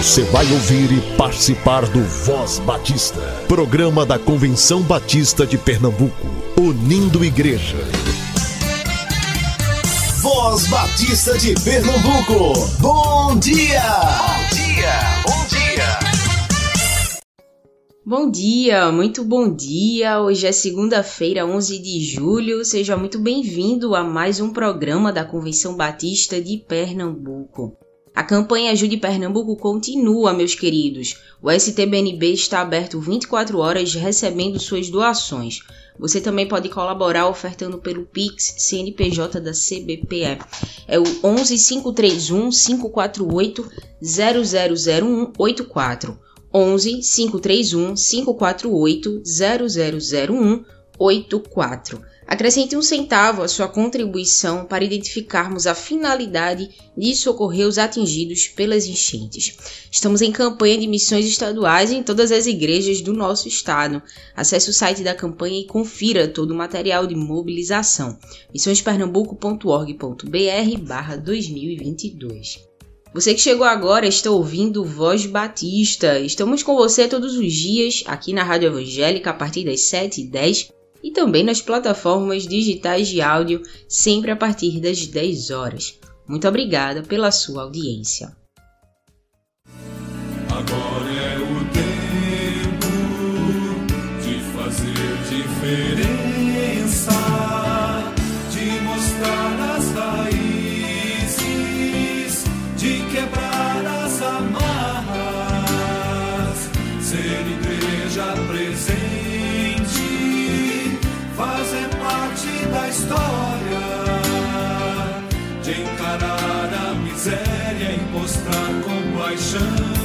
Você vai ouvir e participar do Voz Batista, programa da Convenção Batista de Pernambuco, unindo igreja. Voz Batista de Pernambuco, bom dia! Bom dia, bom dia! Bom dia, muito bom dia. Hoje é segunda-feira, 11 de julho. Seja muito bem-vindo a mais um programa da Convenção Batista de Pernambuco. A campanha Ajude Pernambuco continua, meus queridos. O STBNB está aberto 24 horas recebendo suas doações. Você também pode colaborar ofertando pelo Pix CNPJ da CBPE. É o 11 531 548 000184. 11 531 548 000184. Acrescente um centavo à sua contribuição para identificarmos a finalidade de socorrer os atingidos pelas enchentes. Estamos em campanha de missões estaduais em todas as igrejas do nosso estado. Acesse o site da campanha e confira todo o material de mobilização. missõespernambuco.org.br 2022. Você que chegou agora está ouvindo Voz Batista. Estamos com você todos os dias aqui na Rádio Evangélica a partir das 7h10 e também nas plataformas digitais de áudio, sempre a partir das 10 horas. Muito obrigada pela sua audiência. Agora é o tempo de fazer diferença, mostrar compaixão.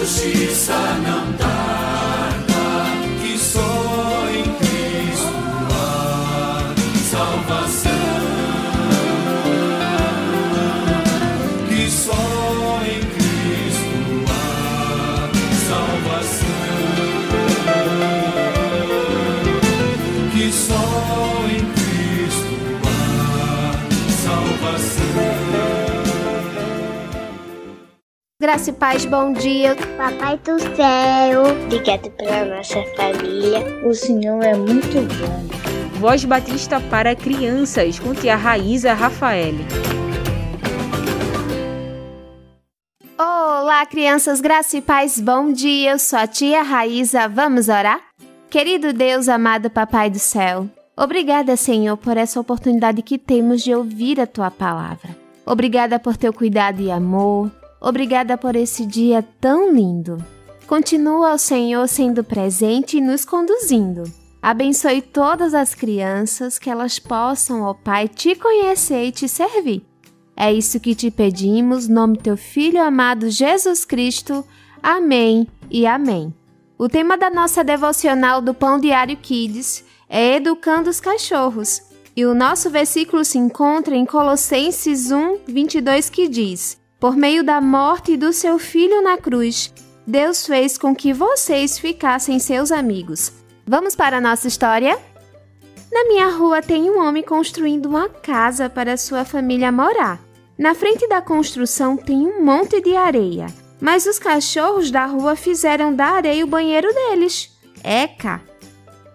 Justiça não E paz, bom dia. Papai do céu, obrigado pela nossa família. O Senhor é muito bom. Voz Batista para crianças com tia Raíza Rafael. Olá, crianças, graça e paz, bom dia. Eu sou a tia Raíza. Vamos orar? Querido Deus, amado Papai do céu, obrigada, Senhor, por essa oportunidade que temos de ouvir a tua palavra. Obrigada por teu cuidado e amor. Obrigada por esse dia tão lindo. Continua, ó Senhor, sendo presente e nos conduzindo. Abençoe todas as crianças que elas possam, ó Pai, te conhecer e te servir. É isso que te pedimos, nome teu filho amado Jesus Cristo. Amém e amém. O tema da nossa devocional do Pão Diário Kids é Educando os Cachorros. E o nosso versículo se encontra em Colossenses 1, 22, que diz: Por meio da morte do seu filho na cruz, Deus fez com que vocês ficassem seus amigos. Vamos para a nossa história? Na minha rua tem um homem construindo uma casa para sua família morar. Na frente da construção tem um monte de areia, mas os cachorros da rua fizeram da areia o banheiro deles. Eca!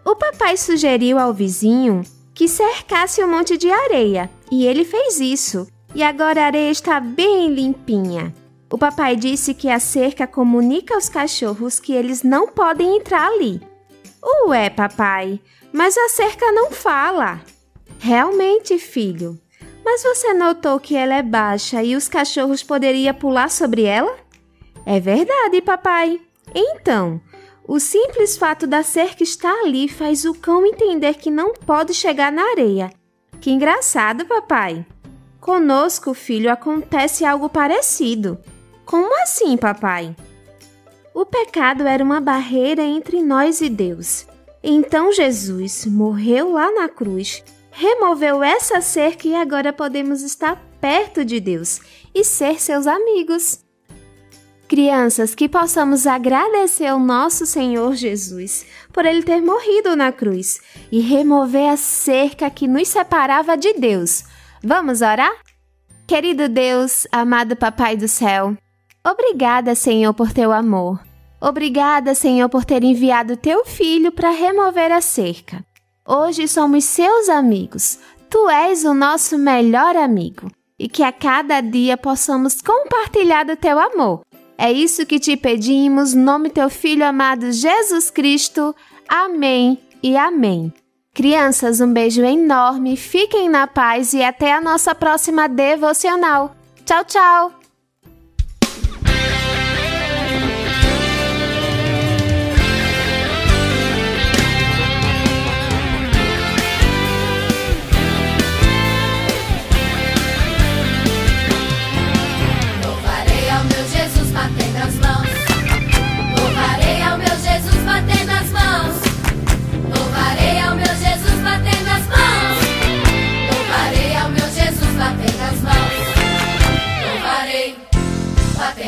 O papai sugeriu ao vizinho que cercasse um monte de areia, e ele fez isso. E agora a areia está bem limpinha. O papai disse que a cerca comunica aos cachorros que eles não podem entrar ali. Ué, papai, mas a cerca não fala. Realmente, filho. Mas você notou que ela é baixa e os cachorros poderiam pular sobre ela? É verdade, papai. Então, o simples fato da cerca estar ali faz o cão entender que não pode chegar na areia. Que engraçado, papai. Conosco, filho, acontece algo parecido. Como assim, papai? O pecado era uma barreira entre nós e Deus. Então Jesus morreu lá na cruz, removeu essa cerca e agora podemos estar perto de Deus e ser seus amigos. Crianças, que possamos agradecer ao nosso Senhor Jesus por ele ter morrido na cruz e remover a cerca que nos separava de Deus. Vamos orar? Querido Deus, amado Papai do céu, obrigada, Senhor, por teu amor. Obrigada, Senhor, por ter enviado teu filho para remover a cerca. Hoje somos seus amigos. Tu és o nosso melhor amigo e que a cada dia possamos compartilhar do teu amor é isso que te pedimos, nome teu filho amado Jesus Cristo. Amém e amém. Crianças, um beijo enorme, fiquem na paz e até a nossa próxima devocional. Tchau, tchau!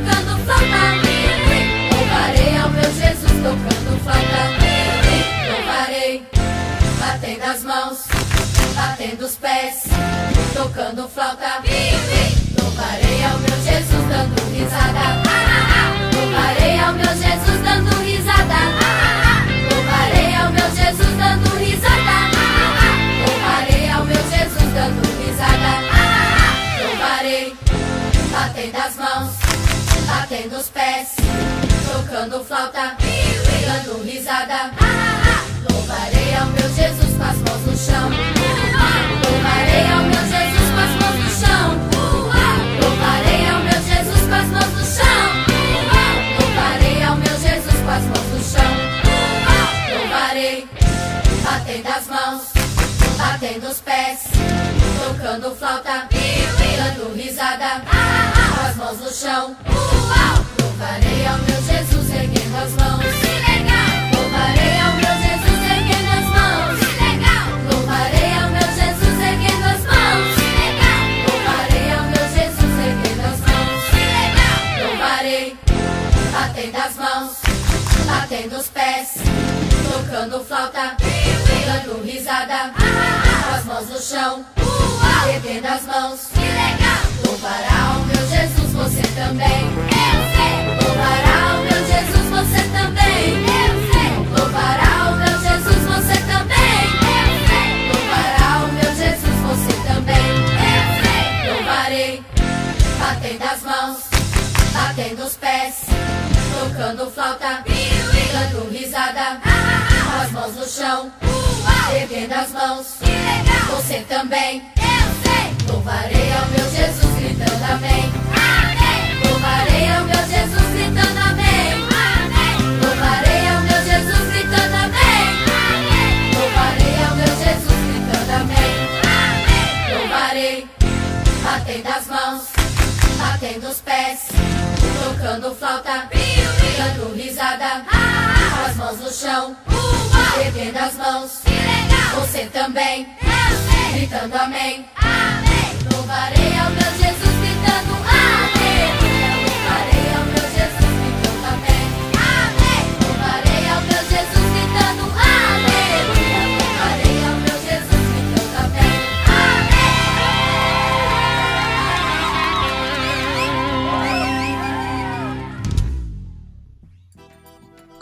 dando risada. Louvarei ao meu Jesus dando risada. Louvarei ao meu Jesus dando risada. Louvarei ao meu Jesus dando risada. Louvarei, batendo as mãos, batendo os pés, tocando flauta, dando risada. Louvarei ao meu Jesus com as mãos no chão. Batendo os pés, tocando flauta, dando risada, com as mãos no chão, erguendo as mãos. Você também. Eu sei. Louvarei ao meu Jesus gritando amém. Louvarei ao meu Jesus gritando amém. Louvarei ao meu Jesus gritando amém. Louvarei ao meu Jesus gritando amém. Louvarei, batendo as mãos, batendo os pés, tocando flauta, dando risada, com as mãos no chão, erguendo as mãos. Você também, gritando amém. Louvarei ao meu Jesus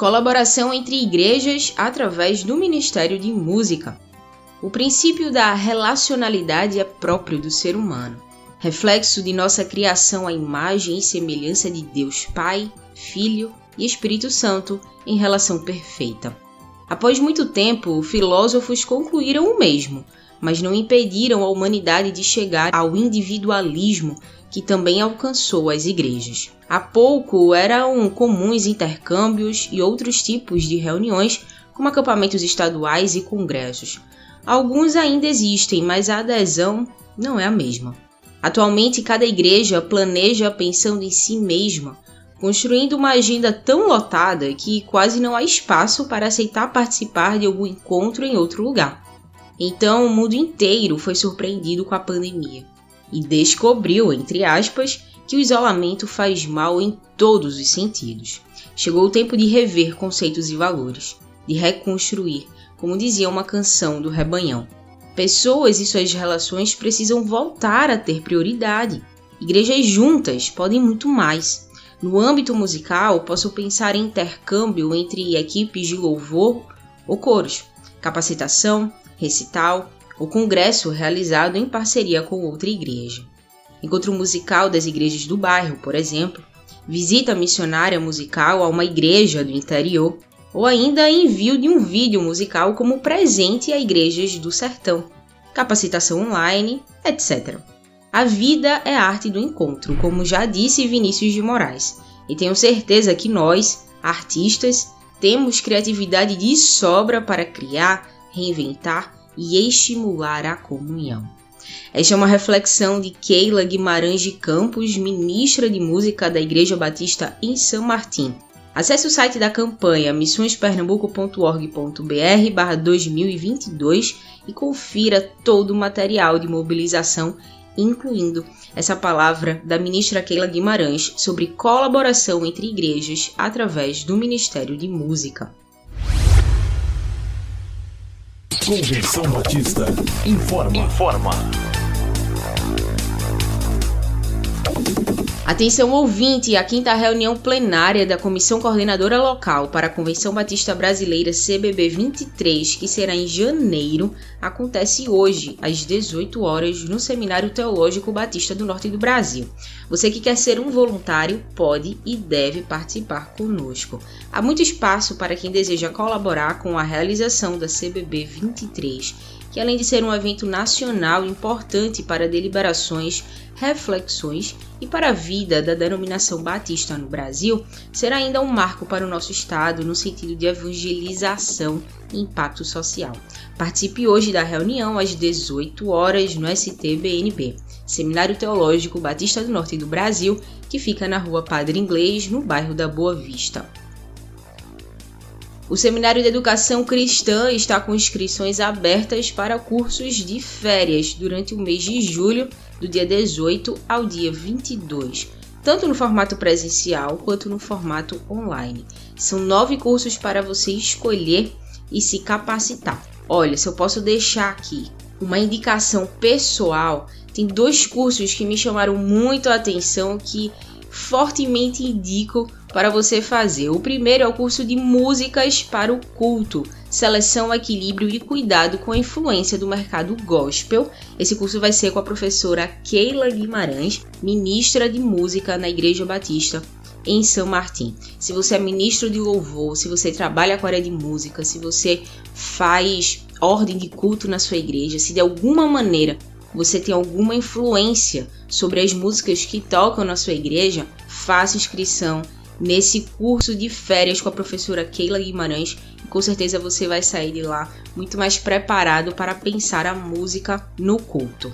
Colaboração entre igrejas através do Ministério de Música. O princípio da relacionalidade é próprio do ser humano. reflexo de nossa criação à imagem e semelhança de Deus Pai, Filho e Espírito Santo em relação perfeita. Após muito tempo, filósofos concluíram o mesmo, mas não impediram a humanidade de chegar ao individualismo que também alcançou as igrejas. Há pouco eram comuns intercâmbios e outros tipos de reuniões, como acampamentos estaduais e congressos. Alguns ainda existem, mas a adesão não é a mesma. Atualmente, cada igreja planeja pensando em si mesma, construindo uma agenda tão lotada que quase não há espaço para aceitar participar de algum encontro em outro lugar. Então, o mundo inteiro foi surpreendido com a pandemia e descobriu, entre aspas, que o isolamento faz mal em todos os sentidos. Chegou o tempo de rever conceitos e valores, de reconstruir, como dizia uma canção do Rebanhão. Pessoas e suas relações precisam voltar a ter prioridade. Igrejas juntas podem muito mais. No âmbito musical, posso pensar em intercâmbio entre equipes de louvor ou coros, capacitação, recital ou congresso realizado em parceria com outra igreja. Encontro musical das igrejas do bairro, por exemplo, visita missionária musical a uma igreja do interior, ou ainda envio de um vídeo musical como presente a igrejas do sertão, capacitação online, etc. A vida é a arte do encontro, como já disse Vinícius de Moraes, e tenho certeza que nós, artistas, temos criatividade de sobra para criar, reinventar e estimular a comunhão. Esta é uma reflexão de Keila Guimarães de Campos, ministra de música da Igreja Batista em São Martim. Acesse o site da campanha missõespernambuco.org.br 2022 e confira todo o material de mobilização, incluindo essa palavra da ministra Keila Guimarães sobre colaboração entre igrejas através do Ministério de Música. Convenção Batista informa. Informa. Atenção ouvinte, a quinta reunião plenária da Comissão Coordenadora Local para a Convenção Batista Brasileira CBB 23, que será em janeiro, acontece hoje, às 18 horas, no Seminário Teológico Batista do Norte do Brasil. Você que quer ser um voluntário pode e deve participar conosco. Há muito espaço para quem deseja colaborar com a realização da CBB 23 que além de ser um evento nacional importante para deliberações, reflexões e para a vida da denominação batista no Brasil, será ainda um marco para o nosso Estado no sentido de evangelização e impacto social. Participe hoje da reunião às 18 horas no STBNB, Seminário Teológico Batista do Norte do Brasil, que fica na rua Padre Inglês, no bairro da Boa Vista. O Seminário de Educação Cristã está com inscrições abertas para cursos de férias durante o mês de julho, do dia 18 ao dia 22, tanto no formato presencial quanto no formato online. São nove cursos para você escolher e se capacitar. Olha, se eu posso deixar aqui uma indicação pessoal, tem dois cursos que me chamaram muito a atenção que fortemente indico para você fazer. O primeiro é o curso de Músicas para o Culto, Seleção, Equilíbrio e Cuidado com a Influência do Mercado Gospel. Esse curso vai ser com a professora Keila Guimarães, ministra de música na Igreja Batista em São Martim. Se você é ministro de louvor, se você trabalha com a área de música, se você faz ordem de culto na sua igreja, se de alguma maneira você tem alguma influência sobre as músicas que tocam na sua igreja, faça inscrição nesse curso de férias com a professora Keila Guimarães. E com certeza você vai sair de lá muito mais preparado para pensar a música no culto.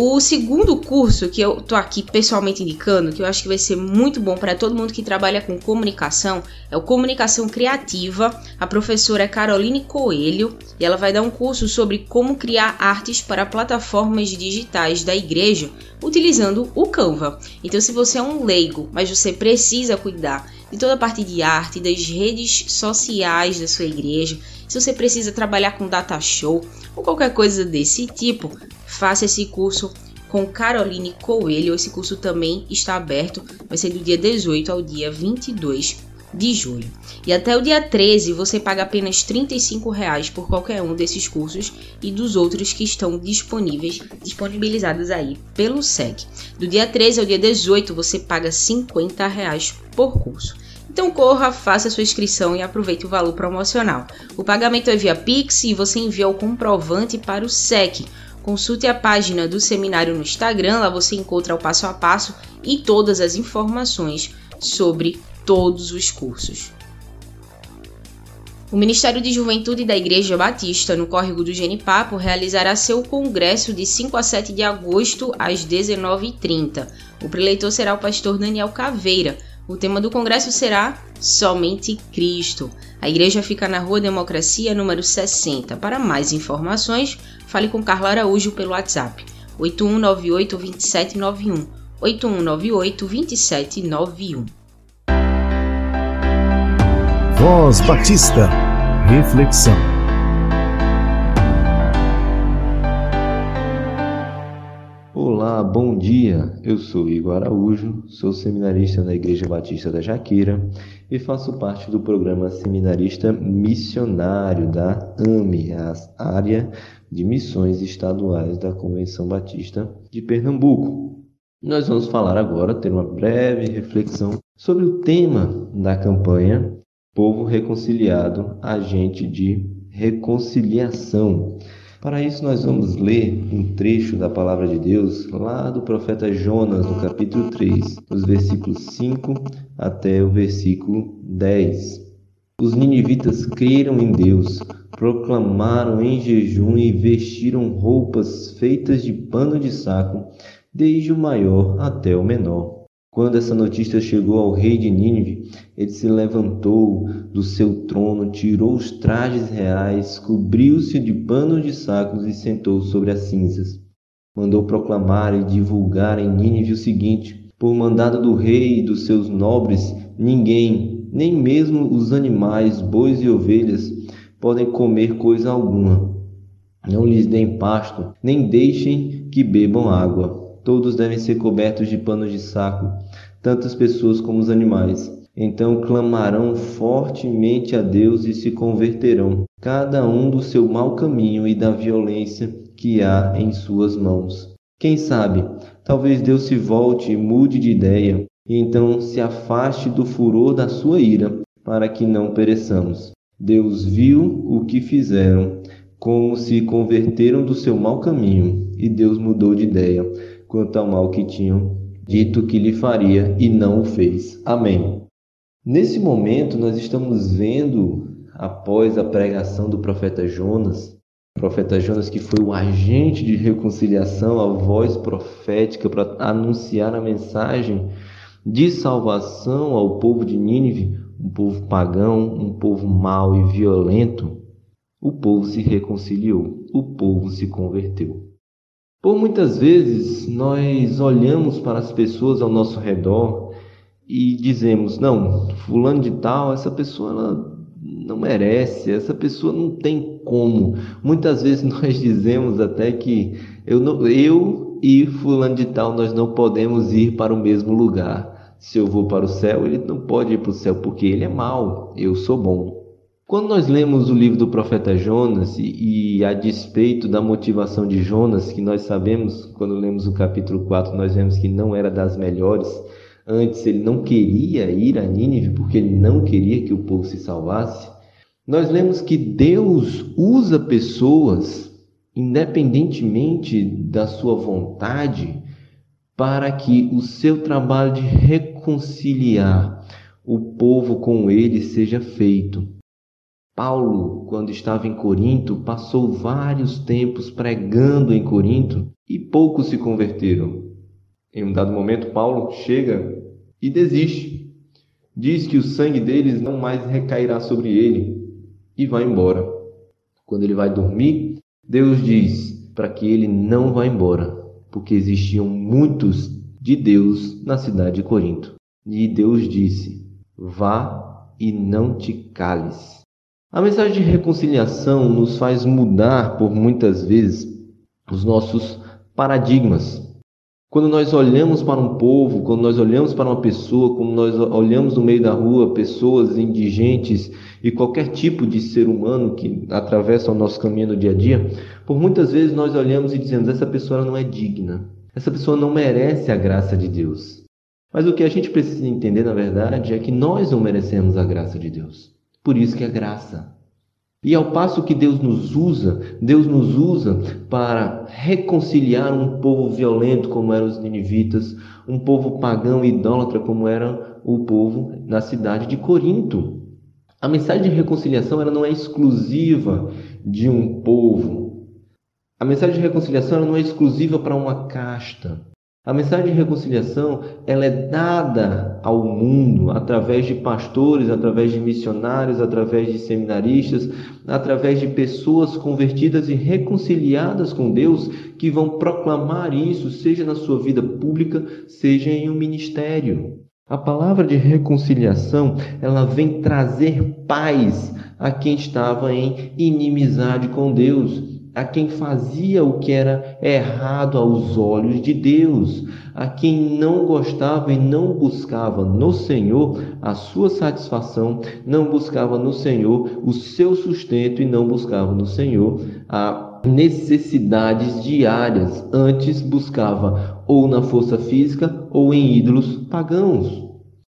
O segundo curso que eu tô aqui pessoalmente indicando, que eu acho que vai ser muito bom para todo mundo que trabalha com comunicação, é o Comunicação Criativa. A professora é Caroline Coelho e ela vai dar um curso sobre como criar artes para plataformas digitais da igreja utilizando o Canva. Então, se você é um leigo, mas você precisa cuidar de toda a parte de arte, das redes sociais da sua igreja, se você precisa trabalhar com data show ou qualquer coisa desse tipo, faça esse curso com Caroline Coelho. Esse curso também está aberto, vai ser do dia 18 ao dia 22 de julho. E até o dia 13 você paga apenas 35 reais por qualquer um desses cursos e dos outros que estão disponíveis, disponibilizados aí pelo SEG. Do dia 13 ao dia 18 você paga 50 reais por curso. Então corra, faça sua inscrição e aproveite o valor promocional. O pagamento é via Pix e você envia o comprovante para o SEC. Consulte a página do seminário no Instagram, lá você encontra o passo a passo e todas as informações sobre todos os cursos. O Ministério de Juventude da Igreja Batista, no córrego do Genipapo, realizará seu congresso de 5 a 7 de agosto, às 19h30. O preleitor será o pastor Daniel Caveira. O tema do congresso será Somente Cristo. A igreja fica na Rua Democracia, número 60. Para mais informações, fale com Carla Araújo pelo WhatsApp 8198 2791. 8198 2791. Voz Batista. Reflexão. Olá, bom dia. Eu sou Igor Araújo, sou seminarista na Igreja Batista da Jaqueira e faço parte do programa seminarista missionário da AME, a área de missões estaduais da Convenção Batista de Pernambuco. Nós vamos falar agora, ter uma breve reflexão sobre o tema da campanha povo reconciliado, agente de reconciliação. Para isso, nós vamos ler um trecho da palavra de Deus lá do profeta Jonas, no capítulo 3, os versículos 5 até o versículo 10. Os ninivitas creram em Deus, proclamaram em jejum e vestiram roupas feitas de pano de saco, desde o maior até o menor. Quando essa notícia chegou ao rei de Nínive, ele se levantou do seu trono, tirou os trajes reais, cobriu-se de pano de sacos e sentou sobre as cinzas. Mandou proclamar e divulgar em Nínive o seguinte: Por mandado do rei e dos seus nobres, ninguém, nem mesmo os animais, bois e ovelhas, podem comer coisa alguma. Não lhes deem pasto, nem deixem que bebam água Todos devem ser cobertos de panos de saco, tanto as pessoas como os animais. Então clamarão fortemente a Deus e se converterão, cada um do seu mau caminho e da violência que há em suas mãos. Quem sabe, talvez Deus se volte e mude de ideia, e então se afaste do furor da sua ira, para que não pereçamos. Deus viu o que fizeram, como se converteram do seu mau caminho, e Deus mudou de ideia quanto ao mal que tinham dito que lhe faria e não o fez. Amém. Nesse momento, nós estamos vendo, após a pregação do profeta Jonas, o profeta Jonas, que foi o agente de reconciliação, a voz profética para anunciar a mensagem de salvação ao povo de Nínive, um povo pagão, um povo mau e violento, o povo se reconciliou, o povo se converteu. Por muitas vezes nós olhamos para as pessoas ao nosso redor e dizemos: não, fulano de tal, essa pessoa ela não merece, essa pessoa não tem como. Muitas vezes nós dizemos até que eu, não, eu e fulano de tal nós não podemos ir para o mesmo lugar. Se eu vou para o céu, ele não pode ir para o céu porque ele é mau, eu sou bom. Quando nós lemos o livro do profeta Jonas e, e, a despeito da motivação de Jonas, que nós sabemos, quando lemos o capítulo 4, nós vemos que não era das melhores, antes ele não queria ir a Nínive porque ele não queria que o povo se salvasse. Nós lemos que Deus usa pessoas, independentemente da sua vontade, para que o seu trabalho de reconciliar o povo com ele seja feito. Paulo, quando estava em Corinto, passou vários tempos pregando em Corinto e poucos se converteram. Em um dado momento, Paulo chega e desiste. Diz que o sangue deles não mais recairá sobre ele e vai embora. Quando ele vai dormir, Deus diz para que ele não vá embora, porque existiam muitos de Deus na cidade de Corinto. E Deus disse: Vá e não te cales. A mensagem de reconciliação nos faz mudar por muitas vezes os nossos paradigmas. Quando nós olhamos para um povo, quando nós olhamos para uma pessoa, quando nós olhamos no meio da rua pessoas indigentes e qualquer tipo de ser humano que atravessa o nosso caminho no dia a dia, por muitas vezes nós olhamos e dizemos: essa pessoa não é digna, essa pessoa não merece a graça de Deus. Mas o que a gente precisa entender, na verdade, é que nós não merecemos a graça de Deus. Por isso que é graça. E ao passo que Deus nos usa, Deus nos usa para reconciliar um povo violento como eram os ninivitas, um povo pagão e idólatra como era o povo na cidade de Corinto. A mensagem de reconciliação ela não é exclusiva de um povo. A mensagem de reconciliação ela não é exclusiva para uma casta. A mensagem de reconciliação ela é dada ao mundo através de pastores, através de missionários, através de seminaristas, através de pessoas convertidas e reconciliadas com Deus que vão proclamar isso, seja na sua vida pública, seja em um ministério. A palavra de reconciliação, ela vem trazer paz a quem estava em inimizade com Deus a quem fazia o que era errado aos olhos de Deus, a quem não gostava e não buscava no Senhor a sua satisfação, não buscava no Senhor o seu sustento e não buscava no Senhor a necessidades diárias, antes buscava ou na força física ou em ídolos pagãos.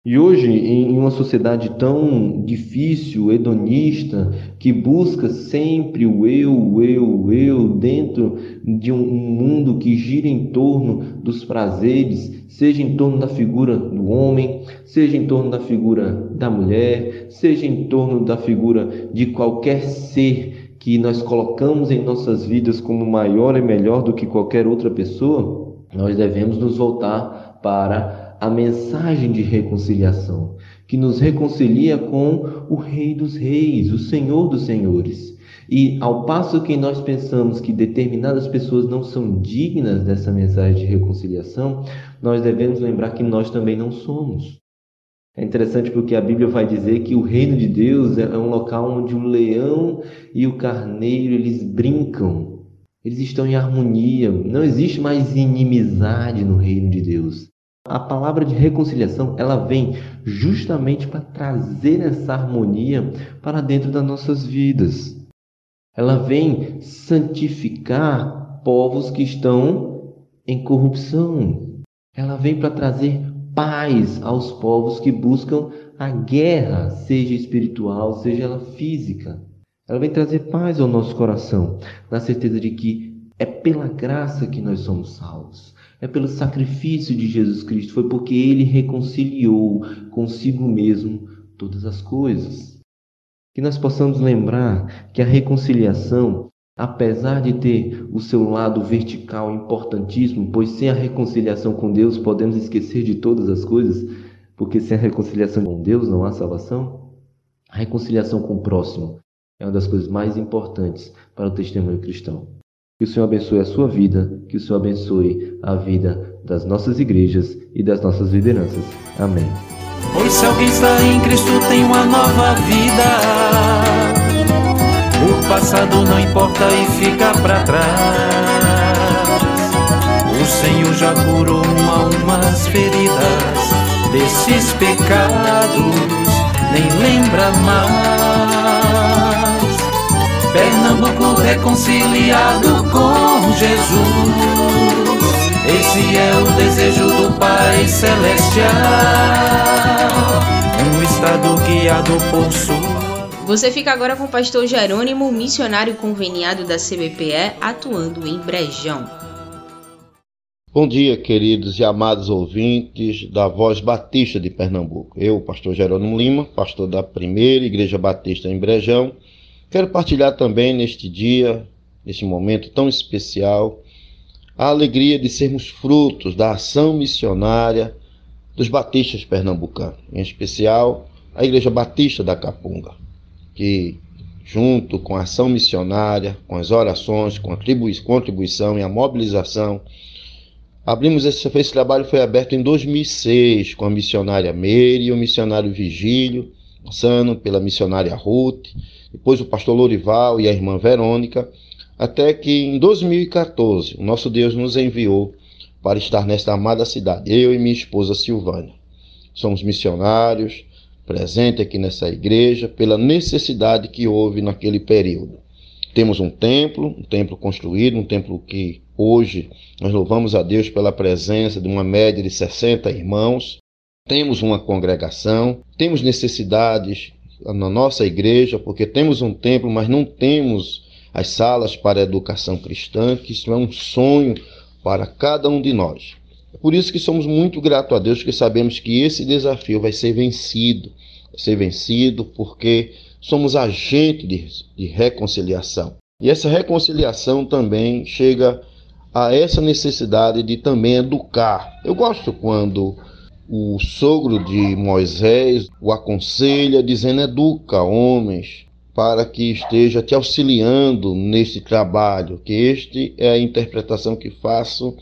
E hoje, em uma sociedade tão difícil, hedonista, que busca sempre o eu, eu, eu, dentro de um mundo que gira em torno dos prazeres, seja em torno da figura do homem, seja em torno da figura da mulher, seja em torno da figura de qualquer ser que nós colocamos em nossas vidas como maior e melhor do que qualquer outra pessoa, nós devemos nos voltar para a mensagem de reconciliação, que nos reconcilia com o Rei dos Reis, o Senhor dos Senhores. E ao passo que nós pensamos que determinadas pessoas não são dignas dessa mensagem de reconciliação, nós devemos lembrar que nós também não somos. É interessante porque a Bíblia vai dizer que o reino de Deus é um local onde o leão e o carneiro eles brincam. Eles estão em harmonia. Não existe mais inimizade no reino de Deus. A palavra de reconciliação, ela vem justamente para trazer essa harmonia para dentro das nossas vidas. Ela vem santificar povos que estão em corrupção. Ela vem para trazer paz aos povos que buscam a guerra, seja espiritual, seja ela física. Ela vem trazer paz ao nosso coração, na certeza de que é pela graça que nós somos salvos é pelo sacrifício de Jesus Cristo, foi porque ele reconciliou consigo mesmo todas as coisas. Que nós possamos lembrar que a reconciliação, apesar de ter o seu lado vertical importantíssimo, pois sem a reconciliação com Deus podemos esquecer de todas as coisas, porque sem a reconciliação com Deus não há salvação. A reconciliação com o próximo é uma das coisas mais importantes para o testemunho cristão. Que o Senhor abençoe a sua vida, que o Senhor abençoe a vida das nossas igrejas e das nossas lideranças. Amém. Pois se alguém está em Cristo tem uma nova vida. O passado não importa e fica para trás. O Senhor já curou umas feridas desses pecados, nem lembra mais. Pernambuco reconciliado com Jesus. Esse é o desejo do Pai Celestial. Um estado guiado por sua. Você fica agora com o pastor Jerônimo, missionário conveniado da CBPE, atuando em Brejão. Bom dia, queridos e amados ouvintes da Voz Batista de Pernambuco. Eu, pastor Jerônimo Lima, pastor da Primeira Igreja Batista em Brejão, Quero partilhar também neste dia, neste momento tão especial, a alegria de sermos frutos da ação missionária dos batistas pernambucanos, em especial a Igreja Batista da Capunga, que junto com a ação missionária, com as orações, com a contribuição e a mobilização, abrimos esse, esse trabalho foi aberto em 2006 com a missionária Meire e o missionário Vigílio, passando pela missionária Ruth, depois o pastor Lorival e a irmã Verônica, até que em 2014 o nosso Deus nos enviou para estar nesta amada cidade, eu e minha esposa Silvânia. Somos missionários, presentes aqui nessa igreja, pela necessidade que houve naquele período. Temos um templo, um templo construído, um templo que hoje nós louvamos a Deus pela presença de uma média de 60 irmãos. Temos uma congregação, temos necessidades na nossa igreja, porque temos um templo, mas não temos as salas para educação cristã, que isso é um sonho para cada um de nós. É por isso que somos muito gratos a Deus, porque sabemos que esse desafio vai ser vencido. Vai ser vencido porque somos agentes de, de reconciliação. E essa reconciliação também chega a essa necessidade de também educar. Eu gosto quando o sogro de Moisés o aconselha, dizendo: educa homens para que esteja te auxiliando neste trabalho, que este é a interpretação que faço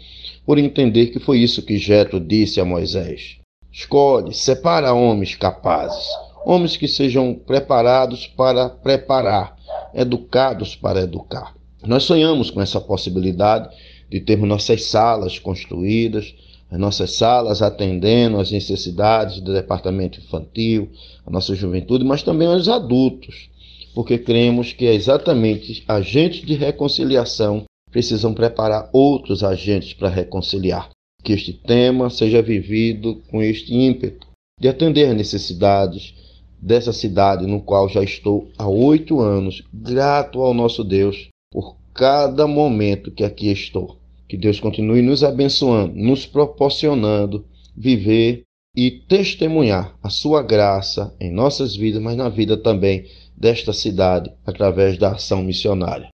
por entender que foi isso que Jetro disse a Moisés. Escolhe, separa homens capazes, homens que sejam preparados para preparar, educados para educar. Nós sonhamos com essa possibilidade de termos nossas salas construídas, as nossas salas atendendo às necessidades do departamento infantil, a nossa juventude, mas também aos adultos, porque cremos que é exatamente agentes de reconciliação precisam preparar outros agentes para reconciliar. Que este tema seja vivido com este ímpeto de atender necessidades dessa cidade no qual já estou há oito anos, grato ao nosso Deus por cada momento que aqui estou. Que Deus continue nos abençoando, nos proporcionando viver e testemunhar a sua graça em nossas vidas, mas na vida também desta cidade através da ação missionária.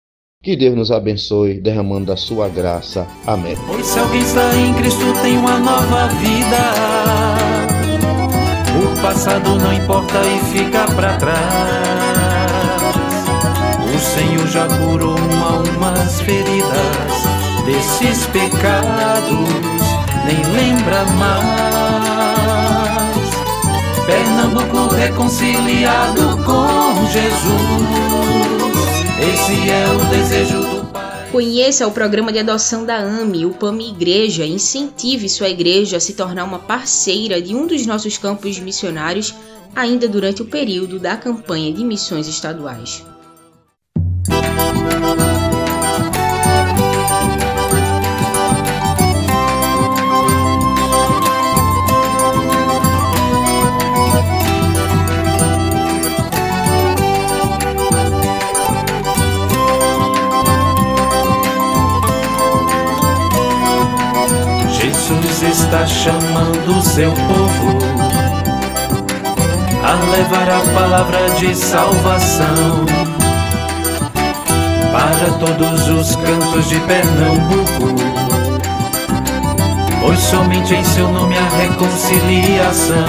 Que Deus nos abençoe, derramando a sua graça. Amém. Pois se alguém está em Cristo, tem uma nova vida. O passado não importa e fica para trás. O Senhor já curou uma, umas feridas desses pecados, nem lembra mais. Pernambuco reconciliado com Jesus. Esse é o desejo do Pai. Conheça o programa de adoção da AME, o PAMI Igreja. Incentive sua igreja a se tornar uma parceira de um dos nossos campos missionários, ainda durante o período da campanha de missões estaduais. Está chamando seu povo a levar a palavra de salvação para todos os cantos de Pernambuco. Pois somente em seu nome há reconciliação.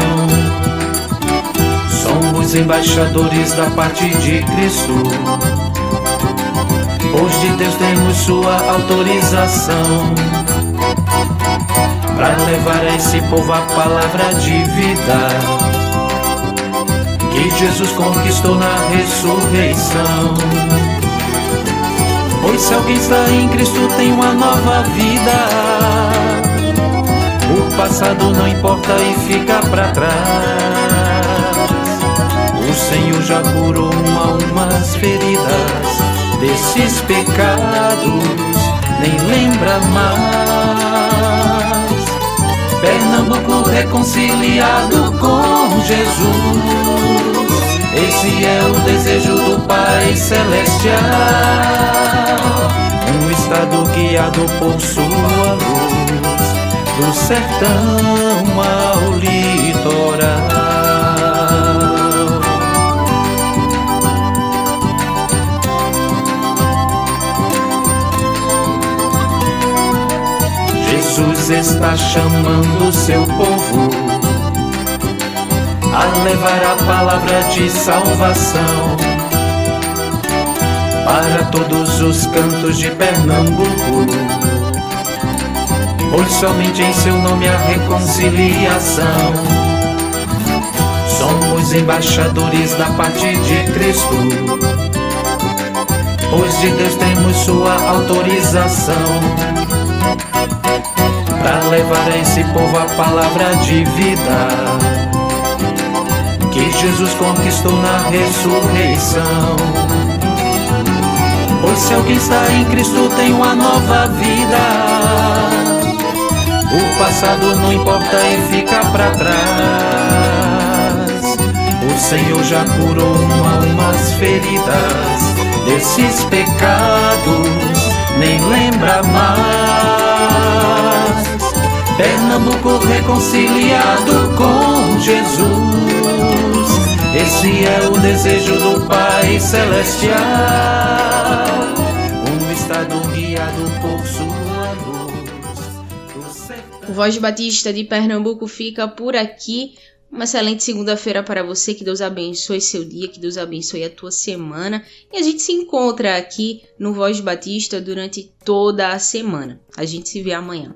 Somos embaixadores da parte de Cristo. Pois de Deus temos sua autorização para levar a esse povo a palavra de vida que Jesus conquistou na ressurreição. Pois se alguém está em Cristo tem uma nova vida. O passado não importa e fica para trás. O Senhor já curou uma, umas feridas desses pecados, nem lembra mais. Pernambuco reconciliado com Jesus. Esse é o desejo do Pai Celestial. Um estado guiado por sua luz, do sertão ao litoral. Está chamando seu povo a levar a palavra de salvação para todos os cantos de Pernambuco. Pois somente em seu nome há reconciliação. Somos embaixadores da parte de Cristo. Pois de Deus temos sua autorização para levar a esse povo a palavra de vida que Jesus conquistou na ressurreição. Pois se alguém está em Cristo tem uma nova vida. O passado não importa e fica para trás. O Senhor já curou umas feridas desses pecados, nem lembra mais. Pernambuco reconciliado com Jesus. Esse é o desejo do Pai Celestial. Um estado guiado por sua luz. O Voz Batista de Pernambuco fica por aqui. Uma excelente segunda-feira para você. Que Deus abençoe seu dia, que Deus abençoe a tua semana. E a gente se encontra aqui no Voz Batista durante toda a semana. A gente se vê amanhã.